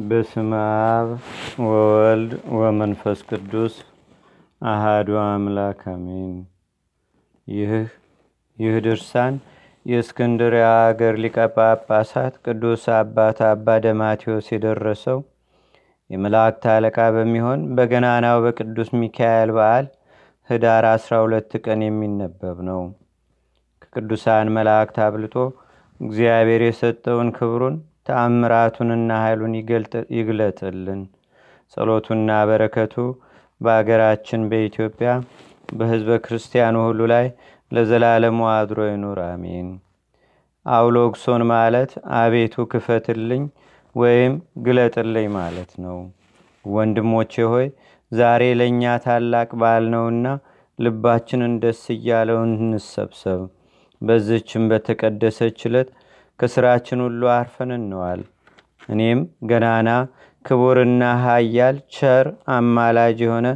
በስመ አብ ወወልድ ወመንፈስ ቅዱስ አሃዱ አምላክ አሜን። ይህ ድርሳን የእስክንድርያ አገር ሊቀ ጳጳሳት ቅዱስ አባት አባ ደማቴዎስ የደረሰው የመላእክት አለቃ በሚሆን በገናናው በቅዱስ ሚካኤል በዓል ህዳር 12 ቀን የሚነበብ ነው። ከቅዱሳን መላእክት አብልጦ እግዚአብሔር የሰጠውን ክብሩን ተአምራቱንና ኃይሉን ይግለጥልን። ጸሎቱና በረከቱ በአገራችን በኢትዮጵያ በህዝበ ክርስቲያኑ ሁሉ ላይ ለዘላለሙ አድሮ ይኑር፣ አሜን። አውሎግሶን ማለት አቤቱ ክፈትልኝ ወይም ግለጥልኝ ማለት ነው። ወንድሞቼ ሆይ ዛሬ ለእኛ ታላቅ በዓል ነውና ልባችንን ደስ እያለው እንሰብሰብ። በዝችም በተቀደሰች ዕለት ከስራችን ሁሉ አርፈን እንዋል። እኔም ገናና ክቡርና ሀያል ቸር አማላጅ የሆነ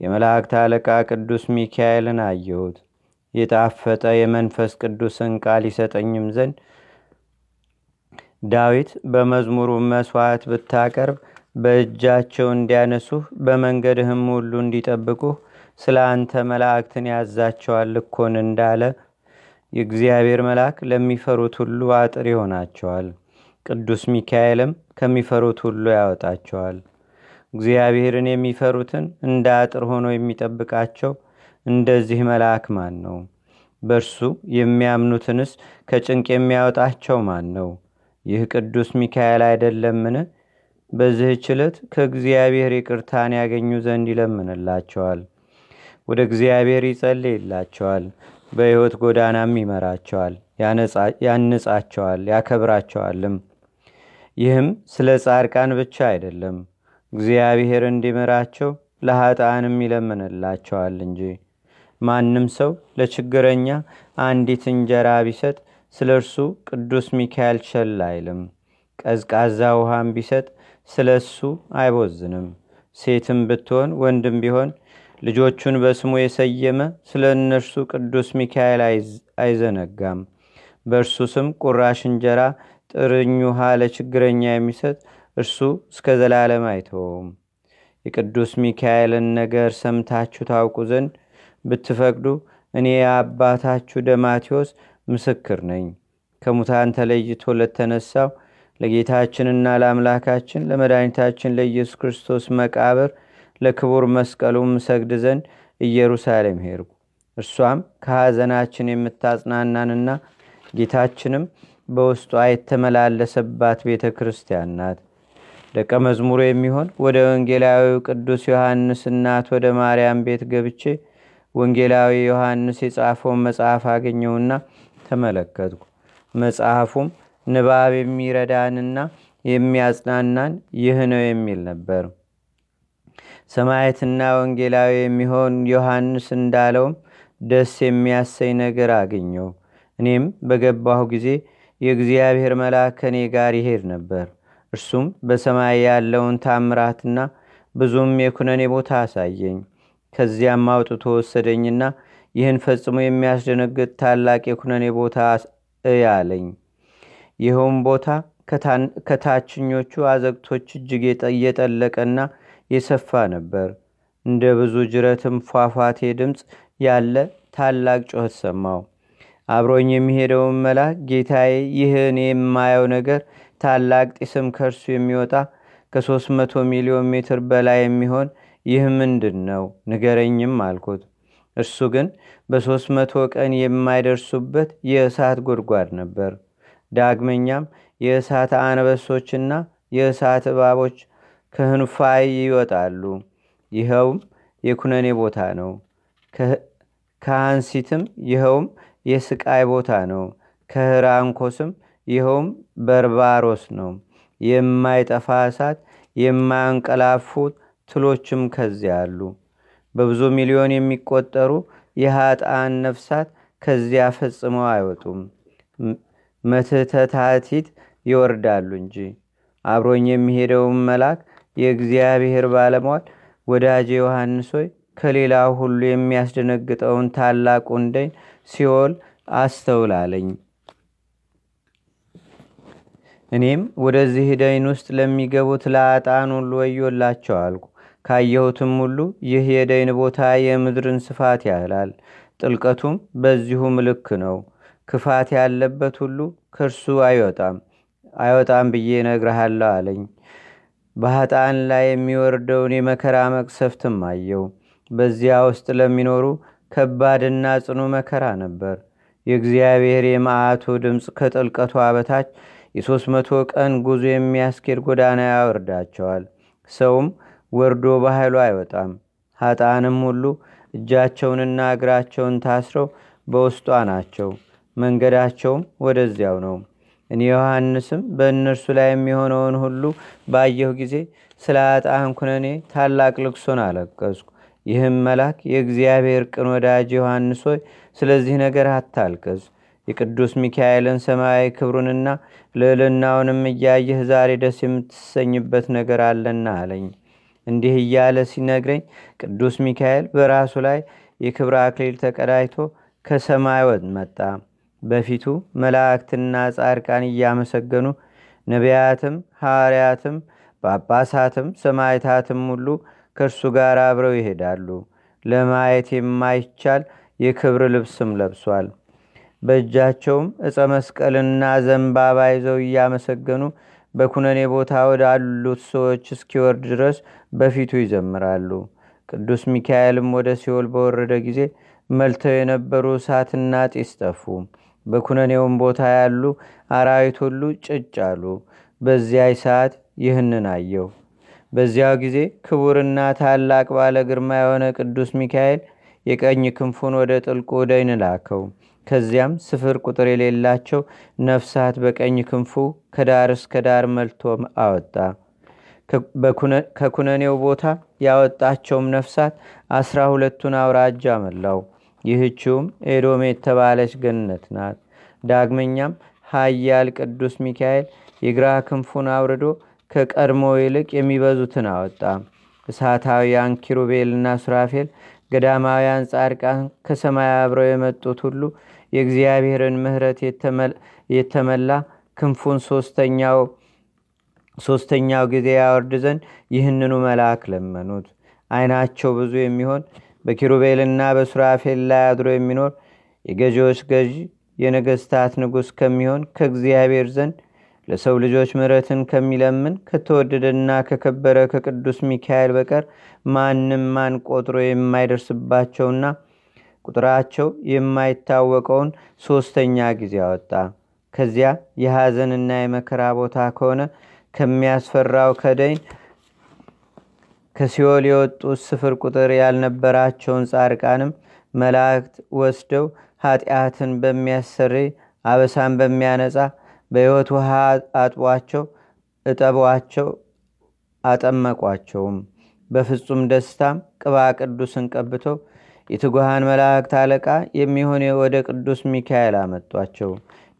የመላእክት አለቃ ቅዱስ ሚካኤልን አየሁት። የጣፈጠ የመንፈስ ቅዱስን ቃል ይሰጠኝም ዘንድ ዳዊት በመዝሙሩ መስዋዕት ብታቀርብ በእጃቸው እንዲያነሱህ በመንገድህም ሁሉ እንዲጠብቁህ ስለ አንተ መላእክትን ያዛቸዋል እኮን እንዳለ የእግዚአብሔር መልአክ ለሚፈሩት ሁሉ አጥር ይሆናቸዋል። ቅዱስ ሚካኤልም ከሚፈሩት ሁሉ ያወጣቸዋል። እግዚአብሔርን የሚፈሩትን እንደ አጥር ሆኖ የሚጠብቃቸው እንደዚህ መልአክ ማን ነው? በእርሱ የሚያምኑትንስ ከጭንቅ የሚያወጣቸው ማን ነው? ይህ ቅዱስ ሚካኤል አይደለምን? በዚህች ዕለት ከእግዚአብሔር ይቅርታን ያገኙ ዘንድ ይለምንላቸዋል። ወደ እግዚአብሔር ይጸልይላቸዋል። በሕይወት ጎዳናም ይመራቸዋል፣ ያንጻቸዋል፣ ያከብራቸዋልም። ይህም ስለ ጻድቃን ብቻ አይደለም፣ እግዚአብሔር እንዲምራቸው ለኃጣንም ይለምንላቸዋል እንጂ። ማንም ሰው ለችግረኛ አንዲት እንጀራ ቢሰጥ ስለ እርሱ ቅዱስ ሚካኤል ቸል አይልም። ቀዝቃዛ ውሃም ቢሰጥ ስለ እሱ አይቦዝንም። ሴትም ብትሆን ወንድም ቢሆን ልጆቹን በስሙ የሰየመ ስለ እነርሱ ቅዱስ ሚካኤል አይዘነጋም። በእርሱ ስም ቁራሽ እንጀራ፣ ጥርኝ ውሃ ለችግረኛ የሚሰጥ እርሱ እስከ ዘላለም አይተወውም። የቅዱስ ሚካኤልን ነገር ሰምታችሁ ታውቁ ዘንድ ብትፈቅዱ እኔ የአባታችሁ ደማቴዎስ ምስክር ነኝ። ከሙታን ተለይቶ ለተነሳው ለጌታችንና ለአምላካችን ለመድኃኒታችን ለኢየሱስ ክርስቶስ መቃብር ለክቡር መስቀሉም ሰግድ ዘንድ ኢየሩሳሌም ሄድኩ። እርሷም ከሐዘናችን የምታጽናናንና ጌታችንም በውስጧ የተመላለሰባት ቤተ ክርስቲያን ናት። ደቀ መዝሙሩ የሚሆን ወደ ወንጌላዊው ቅዱስ ዮሐንስ እናት ወደ ማርያም ቤት ገብቼ ወንጌላዊ ዮሐንስ የጻፈውን መጽሐፍ አገኘውና ተመለከትኩ። መጽሐፉም ንባብ የሚረዳንና የሚያጽናናን ይህ ነው የሚል ነበር። ሰማየትና ወንጌላዊ የሚሆን ዮሐንስ እንዳለውም ደስ የሚያሰኝ ነገር አገኘው። እኔም በገባሁ ጊዜ የእግዚአብሔር መልአክ ከእኔ ጋር ይሄድ ነበር። እርሱም በሰማይ ያለውን ታምራትና ብዙም የኩነኔ ቦታ አሳየኝ። ከዚያም አውጥቶ ወሰደኝና ይህን ፈጽሞ የሚያስደነግጥ ታላቅ የኩነኔ ቦታ እያለኝ። ይኸውም ቦታ ከታችኞቹ አዘግቶች እጅግ የጠለቀና የሰፋ ነበር። እንደ ብዙ ጅረትም ፏፏቴ ድምፅ ያለ ታላቅ ጩኸት ሰማው። አብሮኝ የሚሄደውን መልአክ ጌታዬ፣ ይህን የማየው ነገር ታላቅ ጢስም ከእርሱ የሚወጣ ከሦስት መቶ ሚሊዮን ሜትር በላይ የሚሆን ይህ ምንድን ነው? ንገረኝም አልኩት። እርሱ ግን በሦስት መቶ ቀን የማይደርሱበት የእሳት ጉድጓድ ነበር። ዳግመኛም የእሳት አንበሶችና የእሳት እባቦች ከህንፋይ ይወጣሉ። ይኸውም የኩነኔ ቦታ ነው። ከአንሲትም ይኸውም የስቃይ ቦታ ነው። ከህራንኮስም ይኸውም በርባሮስ ነው። የማይጠፋ እሳት የማያንቀላፉ ትሎችም ከዚያ አሉ። በብዙ ሚሊዮን የሚቆጠሩ የኃጥአን ነፍሳት ከዚያ ፈጽመው አይወጡም። መትተታቲት ይወርዳሉ እንጂ። አብሮኝ የሚሄደውን መልአክ የእግዚአብሔር ባለሟል ወዳጄ ዮሐንስ ሆይ ከሌላው ሁሉ የሚያስደነግጠውን ታላቁን ደይን ሲኦል አስተውላለኝ። እኔም ወደዚህ ደይን ውስጥ ለሚገቡት ለአጣን ሁሉ ወዮላቸው አልኩ። ካየሁትም ሁሉ ይህ የደይን ቦታ የምድርን ስፋት ያህላል። ጥልቀቱም በዚሁ ምልክ ነው። ክፋት ያለበት ሁሉ ከእርሱ አይወጣም አይወጣም ብዬ ነግረሃለሁ አለኝ። በኃጣን ላይ የሚወርደውን የመከራ መቅሰፍትም አየው። በዚያ ውስጥ ለሚኖሩ ከባድና ጽኑ መከራ ነበር። የእግዚአብሔር የማዕቱ ድምፅ ከጥልቀቷ በታች የሦስት መቶ ቀን ጉዞ የሚያስኬድ ጎዳና ያወርዳቸዋል። ሰውም ወርዶ በኃይሉ አይወጣም። ኃጣንም ሁሉ እጃቸውንና እግራቸውን ታስረው በውስጧ ናቸው። መንገዳቸውም ወደዚያው ነው። እኔ ዮሐንስም በእነርሱ ላይ የሚሆነውን ሁሉ ባየሁ ጊዜ ስለ አጣን ኩነኔ ታላቅ ልቅሶን አለቀስኩ። ይህም መልአክ የእግዚአብሔር ቅን ወዳጅ ዮሐንስ ሆይ ስለዚህ ነገር አታልቅስ፣ የቅዱስ ሚካኤልን ሰማያዊ ክብሩንና ልዕልናውንም እያየህ ዛሬ ደስ የምትሰኝበት ነገር አለና አለኝ። እንዲህ እያለ ሲነግረኝ ቅዱስ ሚካኤል በራሱ ላይ የክብር አክሊል ተቀዳጅቶ ከሰማይ መጣ። በፊቱ መላእክትና ጻድቃን እያመሰገኑ ነቢያትም ሐዋርያትም ጳጳሳትም ሰማይታትም ሁሉ ከእርሱ ጋር አብረው ይሄዳሉ። ለማየት የማይቻል የክብር ልብስም ለብሷል። በእጃቸውም እፀ መስቀልና ዘንባባ ይዘው እያመሰገኑ በኩነኔ ቦታ ወዳሉት ሰዎች እስኪወርድ ድረስ በፊቱ ይዘምራሉ። ቅዱስ ሚካኤልም ወደ ሲኦል በወረደ ጊዜ መልተው የነበሩ እሳትና ጢስ ጠፉ። በኩነኔውም ቦታ ያሉ አራዊት ሁሉ ጭጭ አሉ። በዚያ ሰዓት ይህንን አየው። በዚያው ጊዜ ክቡርና ታላቅ ባለ ግርማ የሆነ ቅዱስ ሚካኤል የቀኝ ክንፉን ወደ ጥልቁ ደይን ላከው። ከዚያም ስፍር ቁጥር የሌላቸው ነፍሳት በቀኝ ክንፉ ከዳር እስከ ዳር መልቶ አወጣ። ከኩነኔው ቦታ ያወጣቸውም ነፍሳት አስራ ሁለቱን አውራጃ መላው። ይህችውም ኤዶም የተባለች ገነት ናት። ዳግመኛም ሀያል ቅዱስ ሚካኤል የግራ ክንፉን አውርዶ ከቀድሞ ይልቅ የሚበዙትን አወጣ። እሳታውያን ኪሩቤልና ሱራፌል፣ ገዳማውያን ጻድቃን፣ ከሰማይ አብረው የመጡት ሁሉ የእግዚአብሔርን ምሕረት የተመላ ክንፉን ሶስተኛው ጊዜ ያወርድ ዘንድ ይህንኑ መልአክ ለመኑት። አይናቸው ብዙ የሚሆን በኪሩቤልና በሱራፌል ላይ አድሮ የሚኖር የገዢዎች ገዢ የነገስታት ንጉሥ ከሚሆን ከእግዚአብሔር ዘንድ ለሰው ልጆች ምረትን ከሚለምን ከተወደደና ከከበረ ከቅዱስ ሚካኤል በቀር ማንም ማን ቆጥሮ የማይደርስባቸውና ቁጥራቸው የማይታወቀውን ሶስተኛ ጊዜ አወጣ። ከዚያ የሐዘንና የመከራ ቦታ ከሆነ ከሚያስፈራው ከደይን ከሲኦል የወጡት ስፍር ቁጥር ያልነበራቸውን ጻድቃንም መላእክት ወስደው ኃጢአትን በሚያሰርይ አበሳን በሚያነጻ በሕይወት ውሃ አጥቧቸው እጠቧቸው አጠመቋቸውም። በፍጹም ደስታም ቅባ ቅዱስን ቀብተው የትጉሃን መላእክት አለቃ የሚሆን ወደ ቅዱስ ሚካኤል አመጧቸው።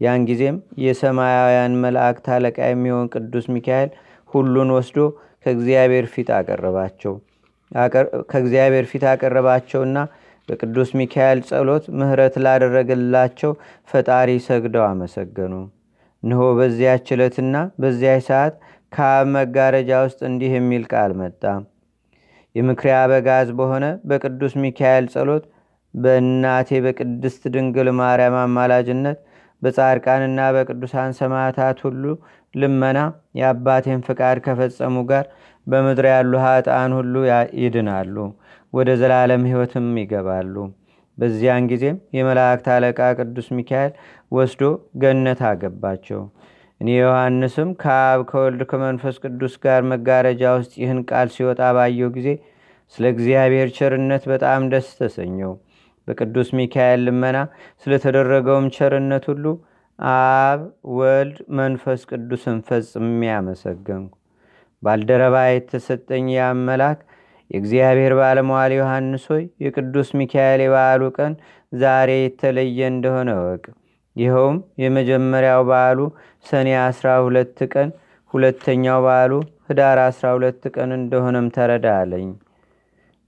ያን ጊዜም የሰማያውያን መላእክት አለቃ የሚሆን ቅዱስ ሚካኤል ሁሉን ወስዶ ከእግዚአብሔር ፊት አቀረባቸው ከእግዚአብሔር ፊት አቀረባቸውና በቅዱስ ሚካኤል ጸሎት ምህረት ላደረገላቸው ፈጣሪ ሰግደው አመሰገኑ። እንሆ በዚያች ዕለትና በዚያች ሰዓት ከአብ መጋረጃ ውስጥ እንዲህ የሚል ቃል መጣ። የምክሪያ አበጋዝ በሆነ በቅዱስ ሚካኤል ጸሎት በእናቴ በቅድስት ድንግል ማርያም አማላጅነት በጻድቃንና በቅዱሳን ሰማዕታት ሁሉ ልመና የአባቴን ፍቃድ ከፈጸሙ ጋር በምድር ያሉ ሀጣን ሁሉ ይድናሉ፣ ወደ ዘላለም ሕይወትም ይገባሉ። በዚያን ጊዜም የመላእክት አለቃ ቅዱስ ሚካኤል ወስዶ ገነት አገባቸው። እኔ ዮሐንስም ከአብ ከወልድ ከመንፈስ ቅዱስ ጋር መጋረጃ ውስጥ ይህን ቃል ሲወጣ ባየው ጊዜ ስለ እግዚአብሔር ቸርነት በጣም ደስ ተሰኘው። በቅዱስ ሚካኤል ልመና ስለተደረገውም ቸርነት ሁሉ አብ ወልድ መንፈስ ቅዱስን ፈጽሜ ያመሰገንኩ። ባልደረባ የተሰጠኝ ያም መልአክ የእግዚአብሔር ባለመዋል ዮሐንስ ሆይ የቅዱስ ሚካኤል የበዓሉ ቀን ዛሬ የተለየ እንደሆነ ወቅ ይኸውም የመጀመሪያው በዓሉ ሰኔ 12 ቀን፣ ሁለተኛው በዓሉ ህዳር 12 ቀን እንደሆነም ተረዳ አለኝ።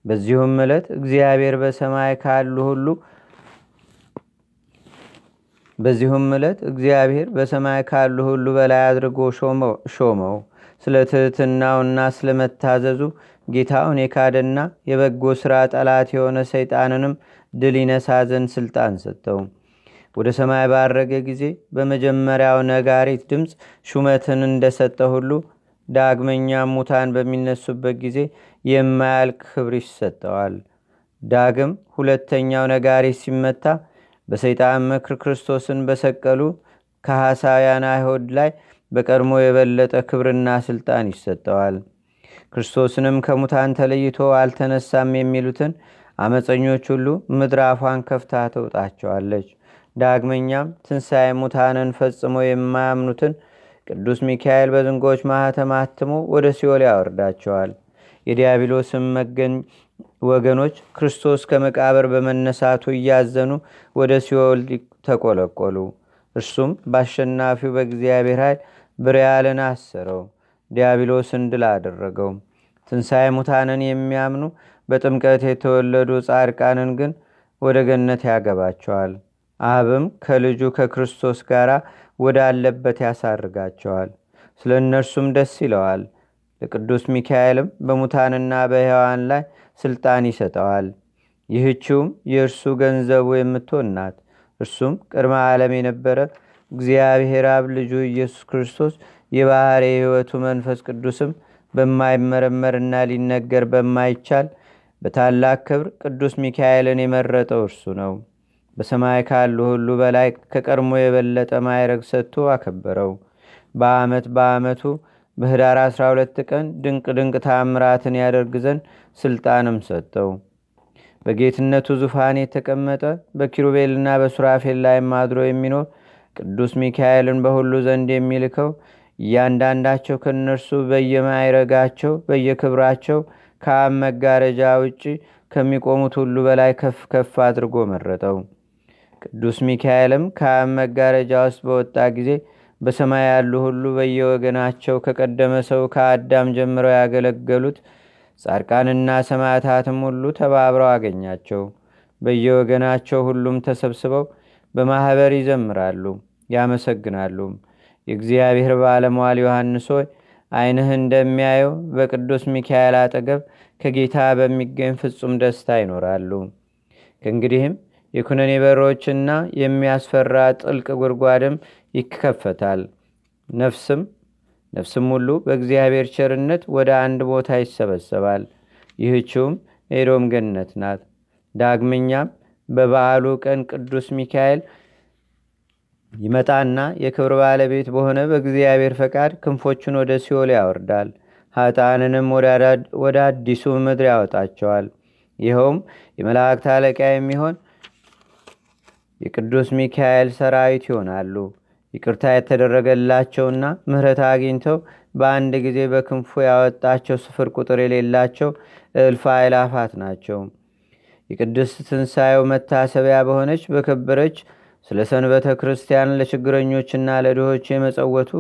በዚሁም ዕለት እግዚአብሔር በሰማይ ካሉ ሁሉ በዚሁም ዕለት እግዚአብሔር በሰማይ ካሉ ሁሉ በላይ አድርጎ ሾመው። ስለ ትሕትናውና ስለ መታዘዙ ጌታውን የካደና የበጎ ሥራ ጠላት የሆነ ሰይጣንንም ድል ይነሳ ዘንድ ሥልጣን ሰጠው። ወደ ሰማይ ባረገ ጊዜ በመጀመሪያው ነጋሪት ድምፅ ሹመትን እንደሰጠ ሁሉ ዳግመኛም ሙታን በሚነሱበት ጊዜ የማያልቅ ክብር ይሰጠዋል። ዳግም ሁለተኛው ነጋሪት ሲመታ በሰይጣን ምክር ክርስቶስን በሰቀሉ ከሐሳውያን አይሁድ ላይ በቀድሞ የበለጠ ክብርና ስልጣን ይሰጠዋል። ክርስቶስንም ከሙታን ተለይቶ አልተነሳም የሚሉትን አመፀኞች ሁሉ ምድር አፏን ከፍታ ተውጣቸዋለች። ዳግመኛም ትንሣኤ ሙታንን ፈጽሞ የማያምኑትን ቅዱስ ሚካኤል በዝንጎች ማኅተም አትሞ ወደ ሲኦል ያወርዳቸዋል። የዲያብሎስም ወገኖች ክርስቶስ ከመቃብር በመነሳቱ እያዘኑ ወደ ሲኦል ተቆለቆሉ። እርሱም በአሸናፊው በእግዚአብሔር ኃይል ብርያልን አሰረው፣ ዲያብሎስን ድል አደረገው። ትንሣኤ ሙታንን የሚያምኑ በጥምቀት የተወለዱ ጻድቃንን ግን ወደ ገነት ያገባቸዋል። አብም ከልጁ ከክርስቶስ ጋር ወዳለበት ያሳርጋቸዋል። ስለ እነርሱም ደስ ይለዋል። ለቅዱስ ሚካኤልም በሙታንና በሕያዋን ላይ ስልጣን ይሰጠዋል። ይህችውም የእርሱ ገንዘቡ የምትሆን ናት። እርሱም ቅድመ ዓለም የነበረ እግዚአብሔር አብ ልጁ ኢየሱስ ክርስቶስ የባሕር የሕይወቱ መንፈስ ቅዱስም በማይመረመርና ሊነገር በማይቻል በታላቅ ክብር ቅዱስ ሚካኤልን የመረጠው እርሱ ነው። በሰማይ ካሉ ሁሉ በላይ ከቀድሞ የበለጠ ማይረግ ሰጥቶ አከበረው። በዓመት በዓመቱ በህዳር 12 ቀን ድንቅ ድንቅ ታምራትን ያደርግ ዘንድ ስልጣንም ሰጠው። በጌትነቱ ዙፋን የተቀመጠ በኪሩቤልና በሱራፌል ላይም አድሮ የሚኖር ቅዱስ ሚካኤልን በሁሉ ዘንድ የሚልከው እያንዳንዳቸው ከእነርሱ በየማይረጋቸው በየክብራቸው ከአብ መጋረጃ ውጭ ከሚቆሙት ሁሉ በላይ ከፍ ከፍ አድርጎ መረጠው። ቅዱስ ሚካኤልም ከአብ መጋረጃ ውስጥ በወጣ ጊዜ በሰማይ ያሉ ሁሉ በየወገናቸው ከቀደመ ሰው ከአዳም ጀምረው ያገለገሉት ጻድቃንና ሰማዕታትም ሁሉ ተባብረው አገኛቸው። በየወገናቸው ሁሉም ተሰብስበው በማኅበር ይዘምራሉ፣ ያመሰግናሉም። የእግዚአብሔር ባለሟል ዮሐንስ ሆይ ዓይንህ እንደሚያየው በቅዱስ ሚካኤል አጠገብ ከጌታ በሚገኝ ፍጹም ደስታ ይኖራሉ። ከእንግዲህም የኩነኔ በሮችና የሚያስፈራ ጥልቅ ጉድጓድም ይከፈታል። ነፍስም ነፍስም ሁሉ በእግዚአብሔር ቸርነት ወደ አንድ ቦታ ይሰበሰባል። ይህችውም ኤዶም ገነት ናት። ዳግመኛም በበዓሉ ቀን ቅዱስ ሚካኤል ይመጣና የክብር ባለቤት በሆነ በእግዚአብሔር ፈቃድ ክንፎቹን ወደ ሲኦል ያወርዳል። ሀጣንንም ወደ አዲሱ ምድር ያወጣቸዋል። ይኸውም የመላእክት አለቃ የሚሆን የቅዱስ ሚካኤል ሰራዊት ይሆናሉ። ይቅርታ የተደረገላቸውና ምህረት አግኝተው በአንድ ጊዜ በክንፉ ያወጣቸው ስፍር ቁጥር የሌላቸው እልፍ አእላፋት ናቸው። የቅድስት ትንሣኤው መታሰቢያ በሆነች በከበረች ስለ ሰንበተ ክርስቲያን ለችግረኞችና ለድሆች የመጸወቱ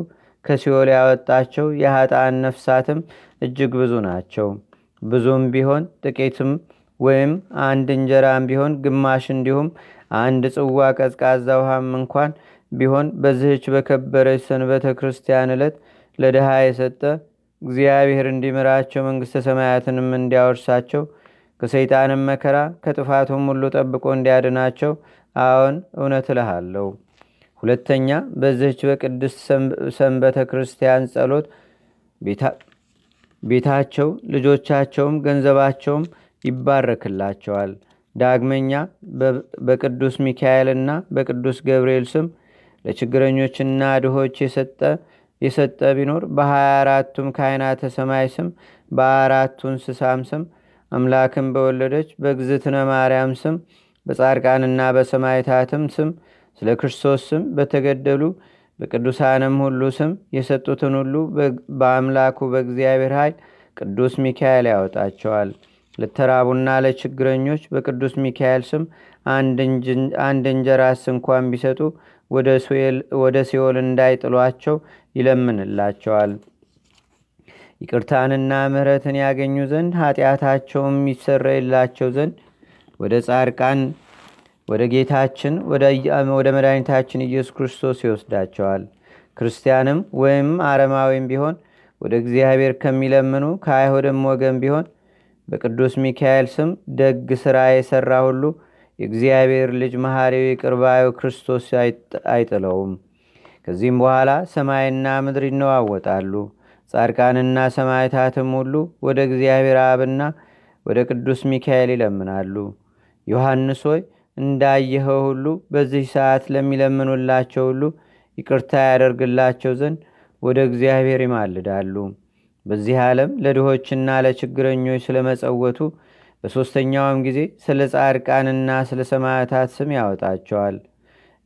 ከሲኦል ያወጣቸው የኃጣን ነፍሳትም እጅግ ብዙ ናቸው። ብዙም ቢሆን ጥቂትም ወይም አንድ እንጀራም ቢሆን ግማሽ እንዲሁም አንድ ጽዋ ቀዝቃዛ ውሃም እንኳን ቢሆን በዚህች በከበረች ሰንበተ ክርስቲያን ዕለት ለድሃ የሰጠ እግዚአብሔር እንዲምራቸው መንግሥተ ሰማያትንም እንዲያወርሳቸው ከሰይጣንም መከራ ከጥፋቱም ሁሉ ጠብቆ እንዲያድናቸው አዎን እውነት እልሃለሁ። ሁለተኛ በዚህች በቅድስት ሰንበተ ክርስቲያን ጸሎት ቤታቸው፣ ልጆቻቸውም፣ ገንዘባቸውም ይባረክላቸዋል። ዳግመኛ በቅዱስ ሚካኤልና በቅዱስ ገብርኤል ስም ለችግረኞችና ድሆች የሰጠ የሰጠ ቢኖር በሀያ አራቱም ካህናተ ሰማይ ስም በአራቱ እንስሳም ስም አምላክን በወለደች በግዝትነ ማርያም ስም በጻድቃንና በሰማይታትም ስም ስለ ክርስቶስ ስም በተገደሉ በቅዱሳንም ሁሉ ስም የሰጡትን ሁሉ በአምላኩ በእግዚአብሔር ኃይል ቅዱስ ሚካኤል ያወጣቸዋል። ለተራቡና ለችግረኞች በቅዱስ ሚካኤል ስም አንድ እንጀራስ እንኳን ቢሰጡ ወደ ሲኦል እንዳይጥሏቸው ይለምንላቸዋል። ይቅርታንና ምሕረትን ያገኙ ዘንድ ኃጢአታቸውም ይሰረይላቸው ዘንድ ወደ ጻድቃን ወደ ጌታችን ወደ መድኃኒታችን ኢየሱስ ክርስቶስ ይወስዳቸዋል። ክርስቲያንም ወይም አረማዊም ቢሆን ወደ እግዚአብሔር ከሚለምኑ ከአይሁድም ወገን ቢሆን በቅዱስ ሚካኤል ስም ደግ ሥራ የሠራ ሁሉ የእግዚአብሔር ልጅ መሐሪው ቅርባዩ ክርስቶስ አይጥለውም። ከዚህም በኋላ ሰማይና ምድር ይነዋወጣሉ። ጻድቃንና ሰማይታትም ሁሉ ወደ እግዚአብሔር አብና ወደ ቅዱስ ሚካኤል ይለምናሉ። ዮሐንስ ሆይ እንዳየኸው ሁሉ በዚህ ሰዓት ለሚለምኑላቸው ሁሉ ይቅርታ ያደርግላቸው ዘንድ ወደ እግዚአብሔር ይማልዳሉ። በዚህ ዓለም ለድሆችና ለችግረኞች ስለመጸወቱ በሦስተኛውም ጊዜ ስለ ጻድቃንና ስለ ሰማዕታት ስም ያወጣቸዋል።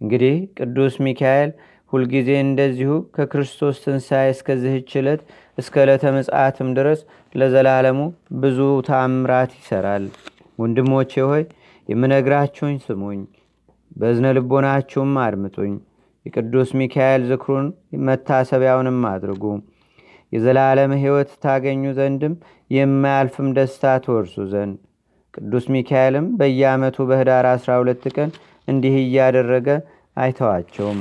እንግዲህ ቅዱስ ሚካኤል ሁልጊዜ እንደዚሁ ከክርስቶስ ትንሣኤ እስከዚህች ዕለት እስከ ዕለተ ምጽአትም ድረስ ለዘላለሙ ብዙ ታምራት ይሠራል። ወንድሞቼ ሆይ የምነግራችሁኝ ስሙኝ፣ በእዝነ ልቦናችሁም አድምጡኝ። የቅዱስ ሚካኤል ዝክሩን መታሰቢያውንም አድርጉ። የዘላለም ሕይወት ታገኙ ዘንድም የማያልፍም ደስታ ትወርሱ ዘንድ ቅዱስ ሚካኤልም በየዓመቱ በህዳር 12 ቀን እንዲህ እያደረገ አይተዋቸውም።